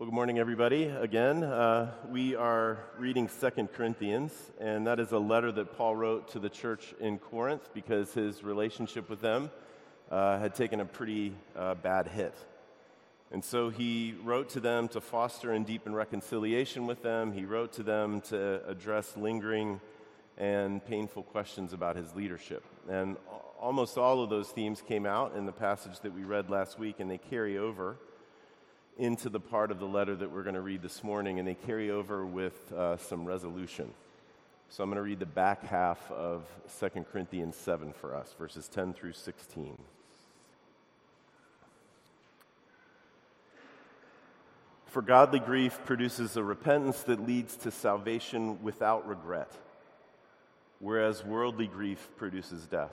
Well, good morning, everybody. Again, uh, we are reading Second Corinthians, and that is a letter that Paul wrote to the church in Corinth because his relationship with them uh, had taken a pretty uh, bad hit. And so he wrote to them to foster and deepen reconciliation with them. He wrote to them to address lingering and painful questions about his leadership. And almost all of those themes came out in the passage that we read last week, and they carry over into the part of the letter that we're going to read this morning, and they carry over with uh, some resolution. So I'm going to read the back half of 2 Corinthians 7 for us, verses 10 through 16. For godly grief produces a repentance that leads to salvation without regret, whereas worldly grief produces death.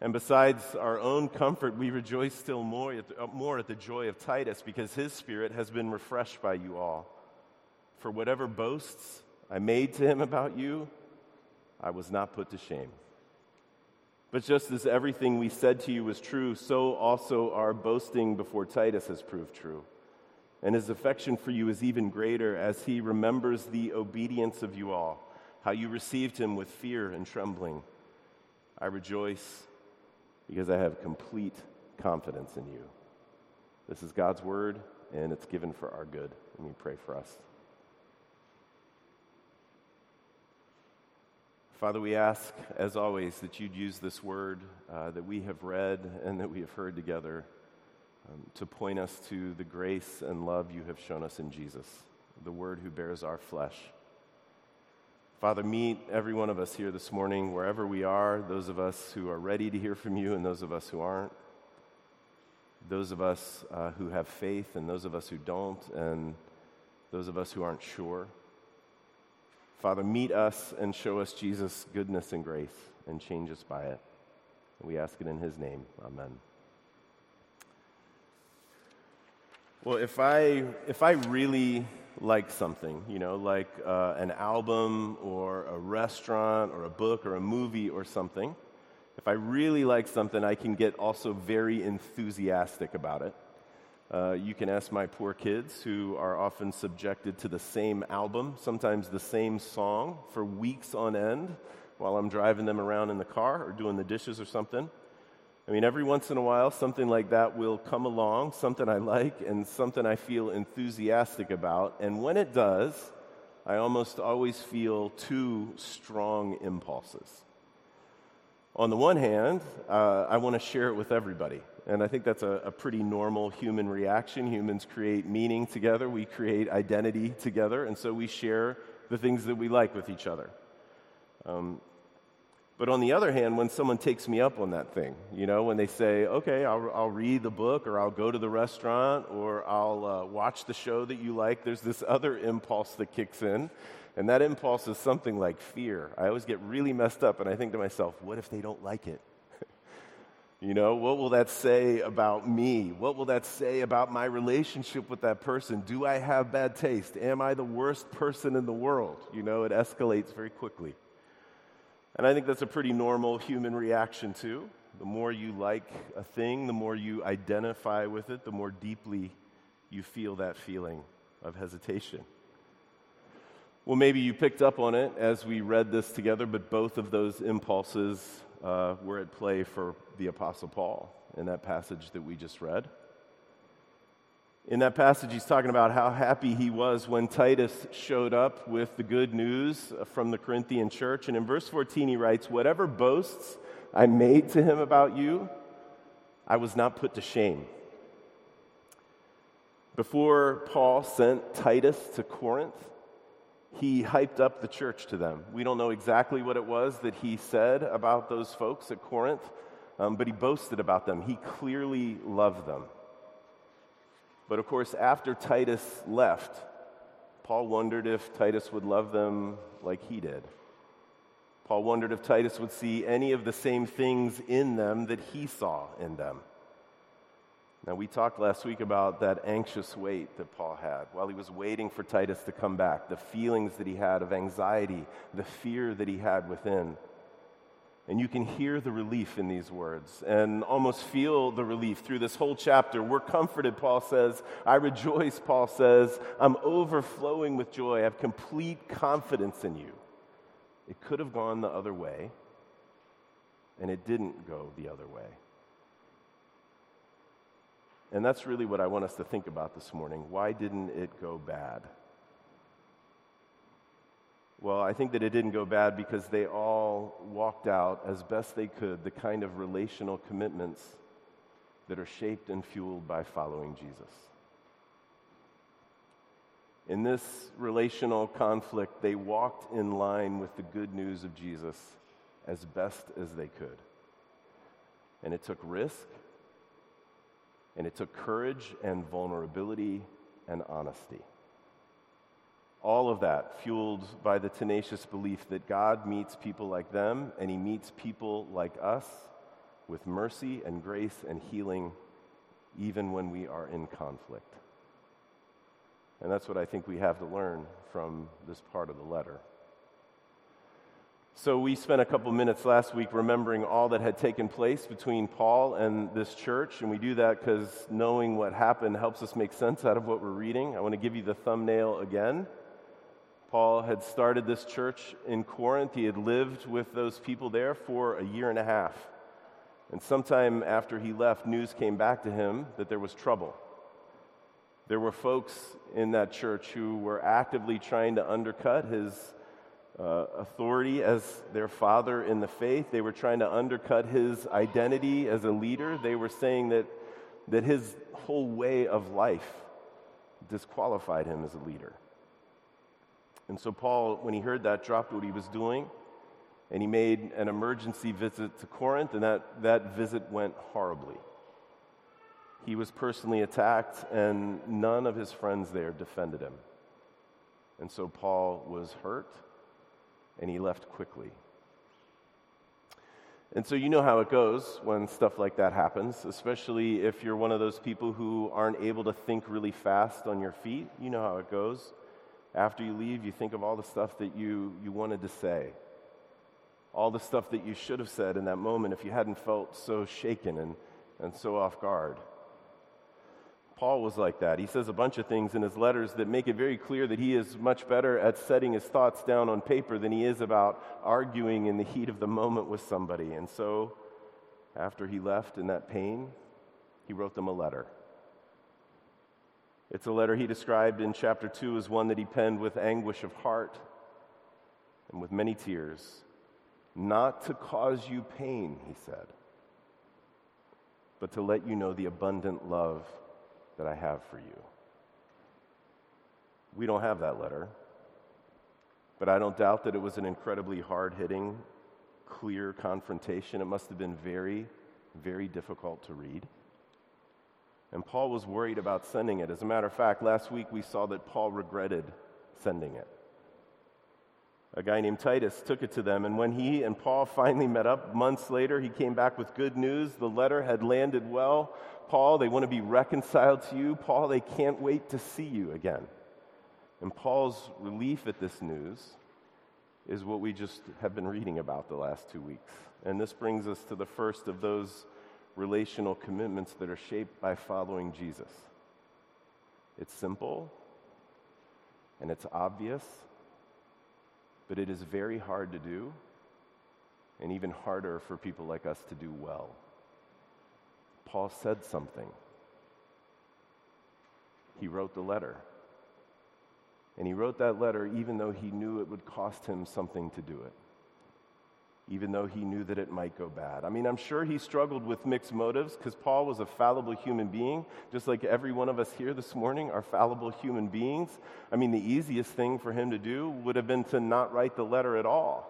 And besides our own comfort, we rejoice still more at, the, uh, more at the joy of Titus because his spirit has been refreshed by you all. For whatever boasts I made to him about you, I was not put to shame. But just as everything we said to you was true, so also our boasting before Titus has proved true. And his affection for you is even greater as he remembers the obedience of you all, how you received him with fear and trembling. I rejoice because I have complete confidence in you. This is God's word, and it's given for our good. Let me pray for us. Father, we ask, as always, that you'd use this word uh, that we have read and that we have heard together um, to point us to the grace and love you have shown us in Jesus, the word who bears our flesh Father, meet every one of us here this morning, wherever we are, those of us who are ready to hear from you and those of us who aren't, those of us uh, who have faith and those of us who don't, and those of us who aren't sure. Father, meet us and show us Jesus' goodness and grace and change us by it. We ask it in his name. Amen. Well, if I, if I really like something, you know, like uh, an album or a restaurant or a book or a movie or something, if I really like something, I can get also very enthusiastic about it. Uh, you can ask my poor kids, who are often subjected to the same album, sometimes the same song, for weeks on end while I'm driving them around in the car or doing the dishes or something. I mean, every once in a while, something like that will come along, something I like and something I feel enthusiastic about. And when it does, I almost always feel two strong impulses. On the one hand, uh, I want to share it with everybody. And I think that's a, a, pretty normal human reaction. Humans create meaning together, we create identity together, and so we share the things that we like with each other. Um, but on the other hand, when someone takes me up on that thing, you know, when they say, okay, I'll, I'll read the book or I'll go to the restaurant or I'll uh, watch the show that you like, there's this other impulse that kicks in. And that impulse is something like fear. I always get really messed up and I think to myself, what if they don't like it? you know, what will that say about me? What will that say about my relationship with that person? Do I have bad taste? Am I the worst person in the world? You know, it escalates very quickly. And I think that's a pretty normal human reaction, too. The more you like a thing, the more you identify with it, the more deeply you feel that feeling of hesitation. Well, maybe you picked up on it as we read this together, but both of those impulses uh, were at play for the Apostle Paul in that passage that we just read. In that passage, he's talking about how happy he was when Titus showed up with the good news from the Corinthian church. And in verse 14, he writes, Whatever boasts I made to him about you, I was not put to shame. Before Paul sent Titus to Corinth, he hyped up the church to them. We don't know exactly what it was that he said about those folks at Corinth, um, but he boasted about them. He clearly loved them. But of course, after Titus left, Paul wondered if Titus would love them like he did. Paul wondered if Titus would see any of the same things in them that he saw in them. Now, we talked last week about that anxious wait that Paul had while he was waiting for Titus to come back, the feelings that he had of anxiety, the fear that he had within. And you can hear the relief in these words and almost feel the relief through this whole chapter. We're comforted, Paul says. I rejoice, Paul says. I'm overflowing with joy. I have complete confidence in you. It could have gone the other way, and it didn't go the other way. And that's really what I want us to think about this morning. Why didn't it go bad? Well, I think that it didn't go bad because they all walked out as best they could the kind of relational commitments that are shaped and fueled by following Jesus. In this relational conflict, they walked in line with the good news of Jesus as best as they could. And it took risk, and it took courage and vulnerability and honesty. All of that fueled by the tenacious belief that God meets people like them and He meets people like us with mercy and grace and healing even when we are in conflict. And that's what I think we have to learn from this part of the letter. So, we spent a couple minutes last week remembering all that had taken place between Paul and this church, and we do that because knowing what happened helps us make sense out of what we're reading. I want to give you the thumbnail again. Paul had started this church in Corinth. He had lived with those people there for a year and a half. And sometime after he left, news came back to him that there was trouble. There were folks in that church who were actively trying to undercut his uh, authority as their father in the faith. They were trying to undercut his identity as a leader. They were saying that, that his whole way of life disqualified him as a leader. And so, Paul, when he heard that, dropped what he was doing and he made an emergency visit to Corinth, and that, that visit went horribly. He was personally attacked, and none of his friends there defended him. And so Paul was hurt, and he left quickly. And so you know how it goes when stuff like that happens, especially if you're one of those people who aren't able to think really fast on your feet. You know how it goes. After you leave, you think of all the stuff that you, you wanted to say, all the stuff that you should have said in that moment if you hadn't felt so shaken and, and so off guard. Paul was like that. He says a bunch of things in his letters that make it very clear that he is much better at setting his thoughts down on paper than he is about arguing in the heat of the moment with somebody. And so, after he left in that pain, he wrote them a letter. It's a letter he described in chapter 2 as one that he penned with anguish of heart and with many tears. Not to cause you pain, he said, but to let you know the abundant love that I have for you. We don't have that letter, but I don't doubt that it was an incredibly hard hitting, clear confrontation. It must have been very, very difficult to read. And Paul was worried about sending it. As a matter of fact, last week we saw that Paul regretted sending it. A guy named Titus took it to them, and when he and Paul finally met up months later, he came back with good news. The letter had landed well. Paul, they want to be reconciled to you. Paul, they can't wait to see you again. And Paul's relief at this news is what we just have been reading about the last two weeks. And this brings us to the first of those relational commitments that are shaped by following Jesus. It's simple and it's obvious, but it is very hard to do and even harder for people like us to do well. Paul said something. He wrote the letter. And he wrote that letter even though he knew it would cost him something to do it even though he knew that it might go bad. I mean, I'm sure he struggled with mixed motives because Paul was a fallible human being, just like every one of us here this morning are fallible human beings. I mean, the easiest thing for him to do would have been to not write the letter at all,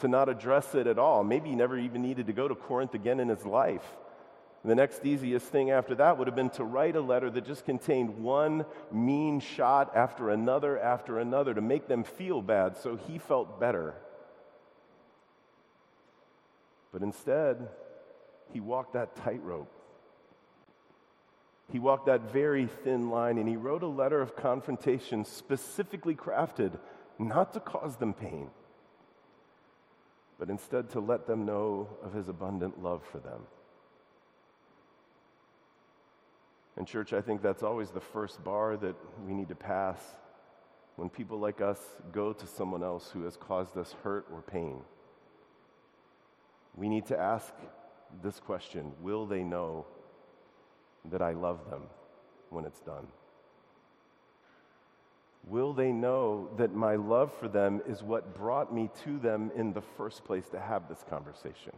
to not address it at all. Maybe he never even needed to go to Corinth again in his life. The next easiest thing after that would have been to write a letter that just contained one mean shot after another after another to make them feel bad so he felt better. But instead, he walked that tightrope. He walked that very thin line and he wrote a letter of confrontation specifically crafted not to cause them pain, but instead to let them know of his abundant love for them. And, church, I think that's always the first bar that we need to pass when people like us go to someone else who has caused us hurt or pain. We need to ask this question Will they know that I love them when it's done? Will they know that my love for them is what brought me to them in the first place to have this conversation?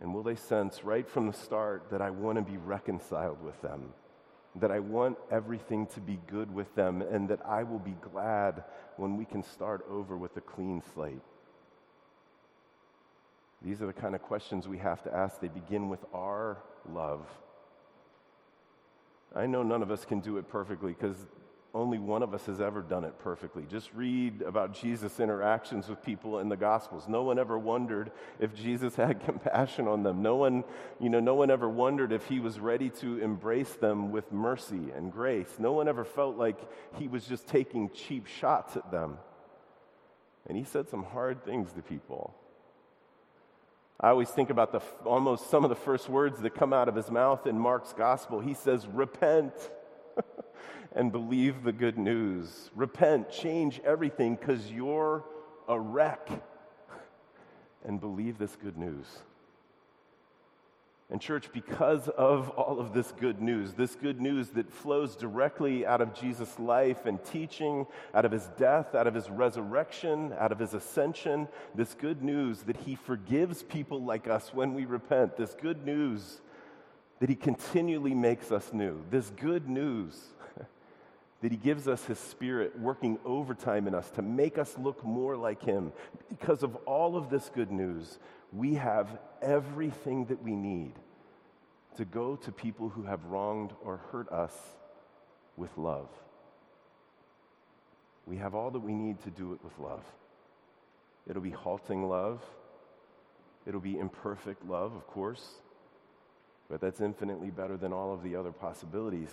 And will they sense right from the start that I want to be reconciled with them? That I want everything to be good with them, and that I will be glad when we can start over with a clean slate? These are the kind of questions we have to ask. They begin with our love. I know none of us can do it perfectly because only one of us has ever done it perfectly. Just read about Jesus' interactions with people in the Gospels. No one ever wondered if Jesus had compassion on them. No one, you know, no one ever wondered if he was ready to embrace them with mercy and grace. No one ever felt like he was just taking cheap shots at them. And he said some hard things to people. I always think about the almost some of the first words that come out of his mouth in Mark's gospel. He says, "Repent." and believe the good news. Repent, change everything because you're a wreck, and believe this good news. And, church, because of all of this good news, this good news that flows directly out of Jesus' life and teaching, out of his death, out of his resurrection, out of his ascension, this good news that he forgives people like us when we repent, this good news that he continually makes us new, this good news that He gives us His Spirit working overtime in us to make us look more like Him. Because of all of this good news, we have everything that we need to go to people who have wronged or hurt us with love. We have all that we need to do it with love. It'll be halting love. It'll be imperfect love, of course, but that's infinitely better than all of the other possibilities.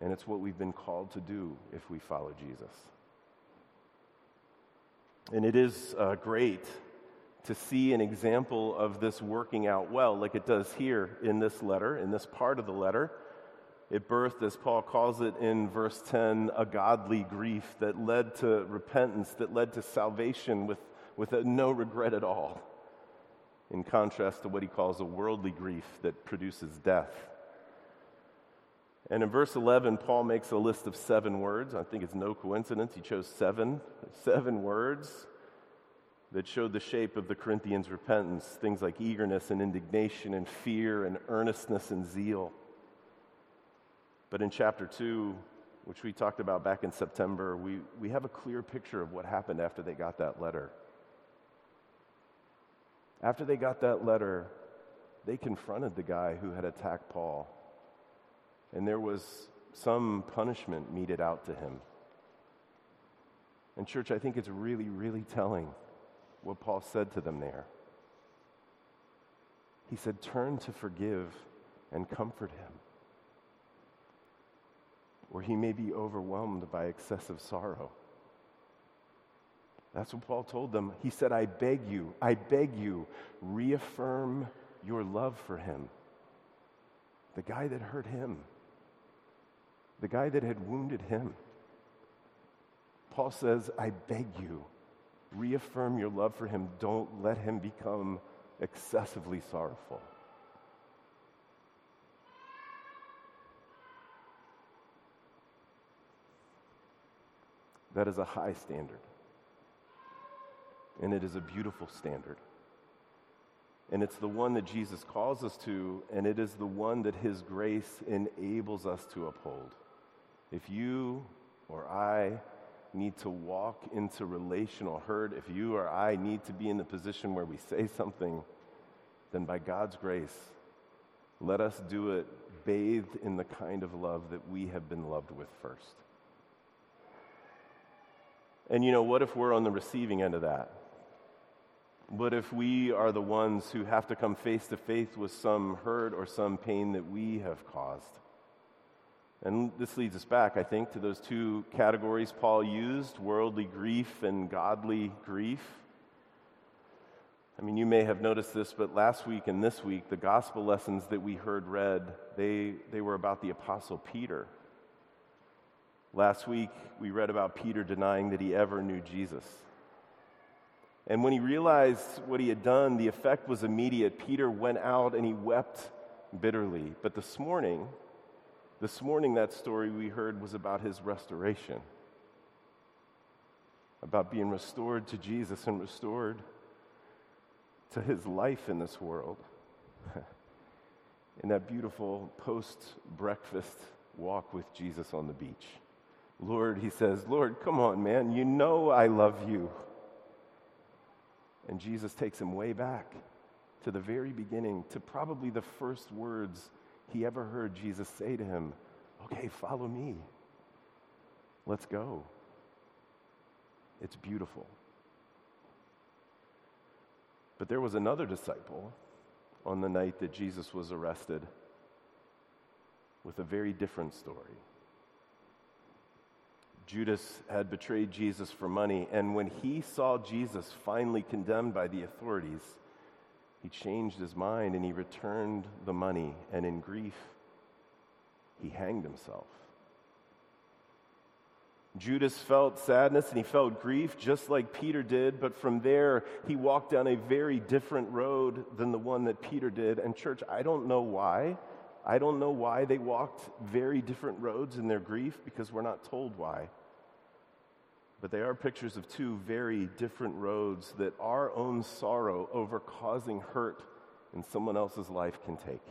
And it's what we've been called to do if we follow Jesus. And it is uh, great to see an example of this working out well, like it does here in this letter, in this part of the letter. It birthed, as Paul calls it in verse 10, a godly grief that led to repentance, that led to salvation with, with no regret at all, in contrast to what he calls a worldly grief that produces death. And in verse 11, Paul makes a list of seven words. I think it's no coincidence he chose seven, seven words that showed the shape of the Corinthians' repentance things like eagerness and indignation and fear and earnestness and zeal. But in chapter 2, which we talked about back in September, we, we have a clear picture of what happened after they got that letter. After they got that letter, they confronted the guy who had attacked Paul and there was some punishment meted out to him. And, church, I think it's really, really telling what Paul said to them there. He said, Turn to forgive and comfort him, or he may be overwhelmed by excessive sorrow. That's what Paul told them. He said, I beg you, I beg you, reaffirm your love for him, the guy that hurt him the guy that had wounded him. Paul says, I beg you, reaffirm your love for him. Don't let him become excessively sorrowful. That is a high standard. And it is a beautiful standard. And it's the one that Jesus calls us to, and it is the one that His grace enables us to uphold. If you or I need to walk into relational hurt, if you or I need to be in the position where we say something then by God's grace, let us do it bathed in the kind of love that we have been loved with first. And you know, what if we're on the receiving end of that? What if we are the ones who have to come face to face with some hurt or some pain that we have caused? And this leads us back, I think, to those two categories Paul used worldly grief and godly grief. I mean, you may have noticed this, but last week and this week, the gospel lessons that we heard read, they, they were about the Apostle Peter. Last week, we read about Peter denying that he ever knew Jesus. And when he realized what he had done, the effect was immediate. Peter went out and he wept bitterly. But this morning, this morning, that story we heard was about his restoration, about being restored to Jesus and restored to his life in this world. in that beautiful post breakfast walk with Jesus on the beach. Lord, he says, Lord, come on, man, you know I love you. And Jesus takes him way back to the very beginning, to probably the first words he ever heard Jesus say to him, Okay, follow me. Let's go. It's beautiful. But there was another disciple on the night that Jesus was arrested with a very different story. Judas had betrayed Jesus for money, and when he saw Jesus finally condemned by the authorities, he changed his mind and he returned the money, and in grief, he hanged himself. Judas felt sadness and he felt grief just like Peter did, but from there he walked down a very different road than the one that Peter did. And, church, I don't know why. I don't know why they walked very different roads in their grief because we're not told why. But they are pictures of two very different roads that our own sorrow over causing hurt in someone else's life can take.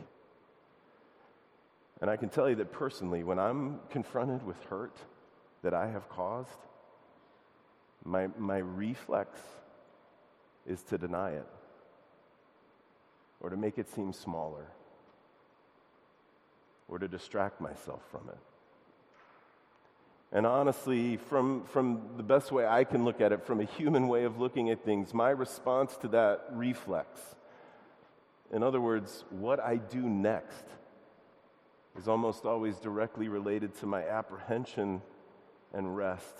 And I can tell you that personally, when I'm confronted with hurt that I have caused, my, my reflex is to deny it or to make it seem smaller or to distract myself from it. And honestly, from, from the best way I can look at it, from a human way of looking at things, my response to that reflex, in other words, what I do next, is almost always directly related to my apprehension and rest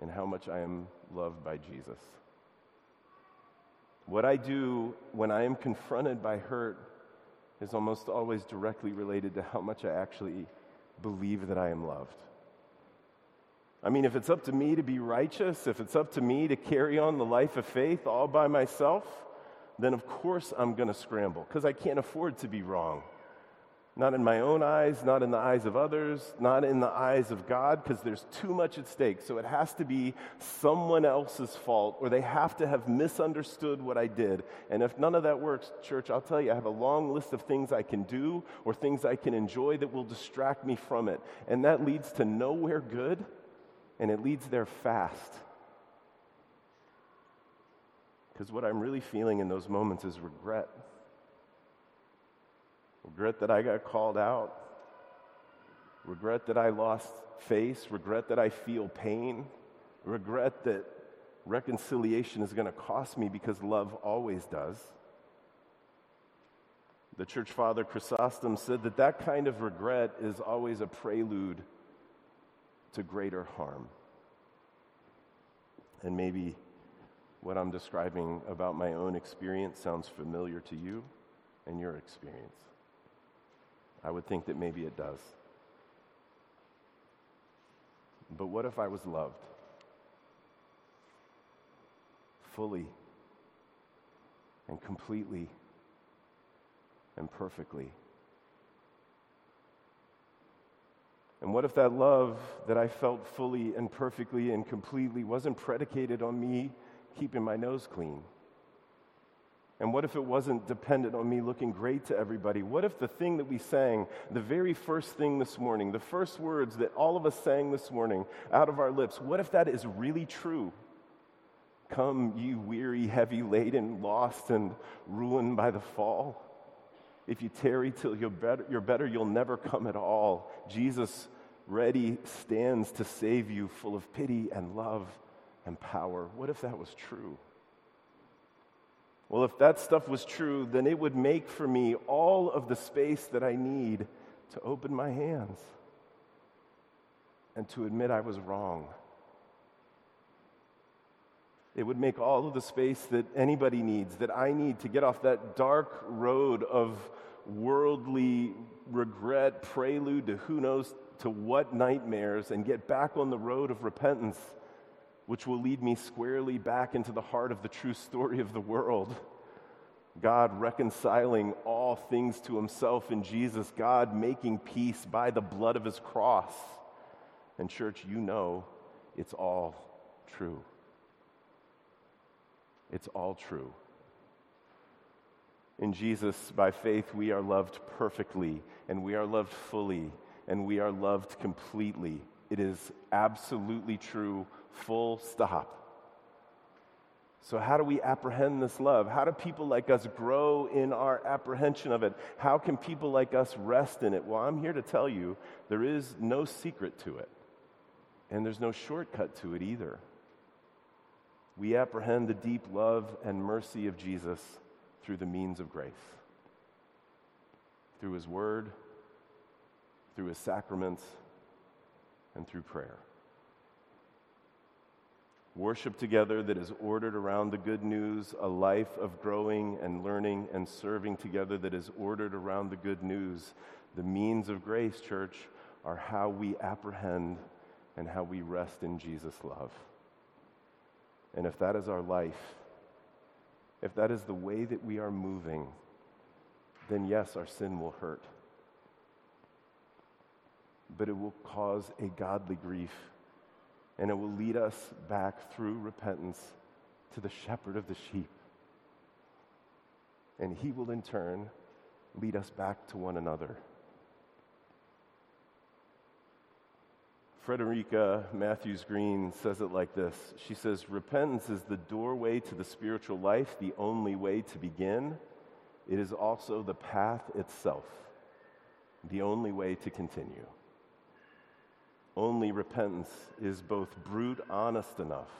in how much I am loved by Jesus. What I do when I am confronted by hurt is almost always directly related to how much I actually believe that I am loved. I mean, if it's up to me to be righteous, if it's up to me to carry on the life of faith all by myself, then of course I'm going to scramble because I can't afford to be wrong. Not in my own eyes, not in the eyes of others, not in the eyes of God, because there's too much at stake. So it has to be someone else's fault, or they have to have misunderstood what I did. And if none of that works, church, I'll tell you, I have a long list of things I can do or things I can enjoy that will distract me from it. And that leads to nowhere good, and it leads there fast. Because what I'm really feeling in those moments is regret regret that I got called out, regret that I lost face, regret that I feel pain, regret that reconciliation is going to cost me because love always does. The church father Chrysostom said that that kind of regret is always a prelude to greater harm. And maybe what I'm describing about my own experience sounds familiar to you and your experience. I would think that maybe it does. But what if I was loved? Fully and completely and perfectly. And what if that love that I felt fully and perfectly and completely wasn't predicated on me keeping my nose clean? And what if it wasn't dependent on me looking great to everybody? What if the thing that we sang, the very first thing this morning, the first words that all of us sang this morning out of our lips, what if that is really true? Come, you weary, heavy laden, lost and ruined by the fall. If you tarry till you're better, you're better, you'll never come at all. Jesus ready stands to save you, full of pity and love and power. What if that was true? Well, if that stuff was true, then it would make for me all of the space that I need to open my hands and to admit I was wrong. It would make all of the space that anybody needs, that I need to get off that dark road of worldly regret, prelude to who knows to what nightmares, and get back on the road of repentance, which will lead me squarely back into the heart of the true story of the world. God reconciling all things to himself in Jesus, God making peace by the blood of his cross. And, church, you know it's all true. It's all true. In Jesus, by faith, we are loved perfectly, and we are loved fully, and we are loved completely. It is absolutely true, full stop. So, how do we apprehend this love? How do people like us grow in our apprehension of it? How can people like us rest in it? Well, I'm here to tell you there is no secret to it, and there's no shortcut to it either we apprehend the deep love and mercy of Jesus through the means of grace, through his word, through his sacraments, and through prayer. Worship together that is ordered around the good news, a life of growing and learning and serving together that is ordered around the good news. The means of grace, church, are how we apprehend and how we rest in Jesus' love. And if that is our life, if that is the way that we are moving, then yes, our sin will hurt. But it will cause a godly grief, and it will lead us back through repentance to the shepherd of the sheep. And he will in turn lead us back to one another. Frederica Mathewes-Green says it like this She says, Repentance is the doorway to the spiritual life, the only way to begin. It is also the path itself, the only way to continue. Only repentance is both brute honest enough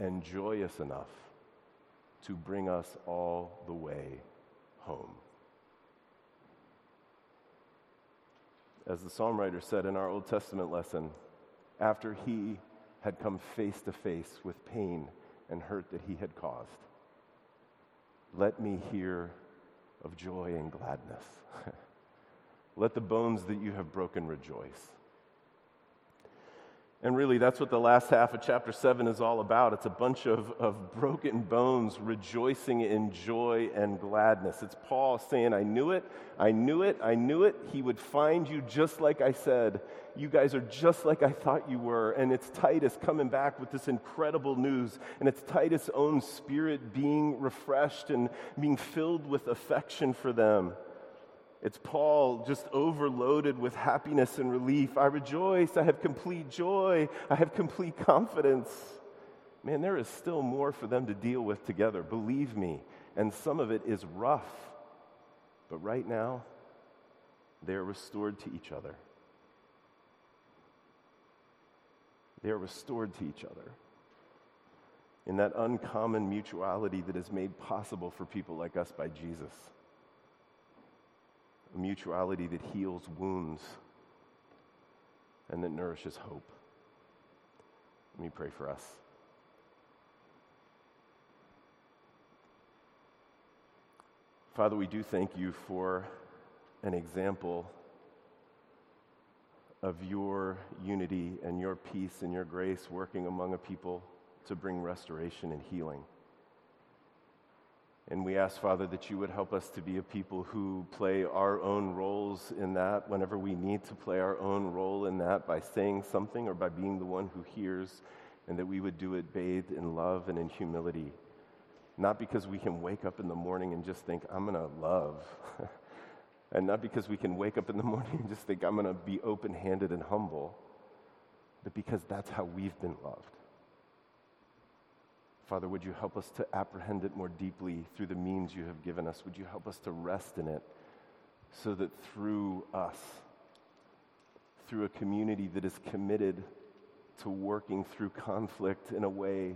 and joyous enough to bring us all the way home. As the psalm writer said in our Old Testament lesson, after he had come face to face with pain and hurt that he had caused. Let me hear of joy and gladness. Let the bones that you have broken rejoice. And really, that's what the last half of chapter 7 is all about. It's a bunch of, of broken bones rejoicing in joy and gladness. It's Paul saying, I knew it, I knew it, I knew it. He would find you just like I said. You guys are just like I thought you were. And it's Titus coming back with this incredible news. And it's Titus' own spirit being refreshed and being filled with affection for them. It's Paul just overloaded with happiness and relief. I rejoice. I have complete joy. I have complete confidence. Man, there is still more for them to deal with together, believe me. And some of it is rough. But right now, they are restored to each other. They are restored to each other in that uncommon mutuality that is made possible for people like us by Jesus a mutuality that heals wounds and that nourishes hope. Let me pray for us. Father, we do thank you for an example of your unity and your peace and your grace working among a people to bring restoration and healing. And we ask, Father, that you would help us to be a people who play our own roles in that whenever we need to play our own role in that by saying something or by being the one who hears, and that we would do it bathed in love and in humility. Not because we can wake up in the morning and just think, I'm going to love. and not because we can wake up in the morning and just think, I'm going to be open handed and humble, but because that's how we've been loved. Father, would you help us to apprehend it more deeply through the means you have given us? Would you help us to rest in it so that through us, through a community that is committed to working through conflict in a way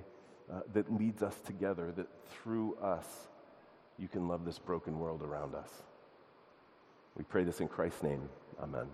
uh, that leads us together, that through us, you can love this broken world around us. We pray this in Christ's name. Amen.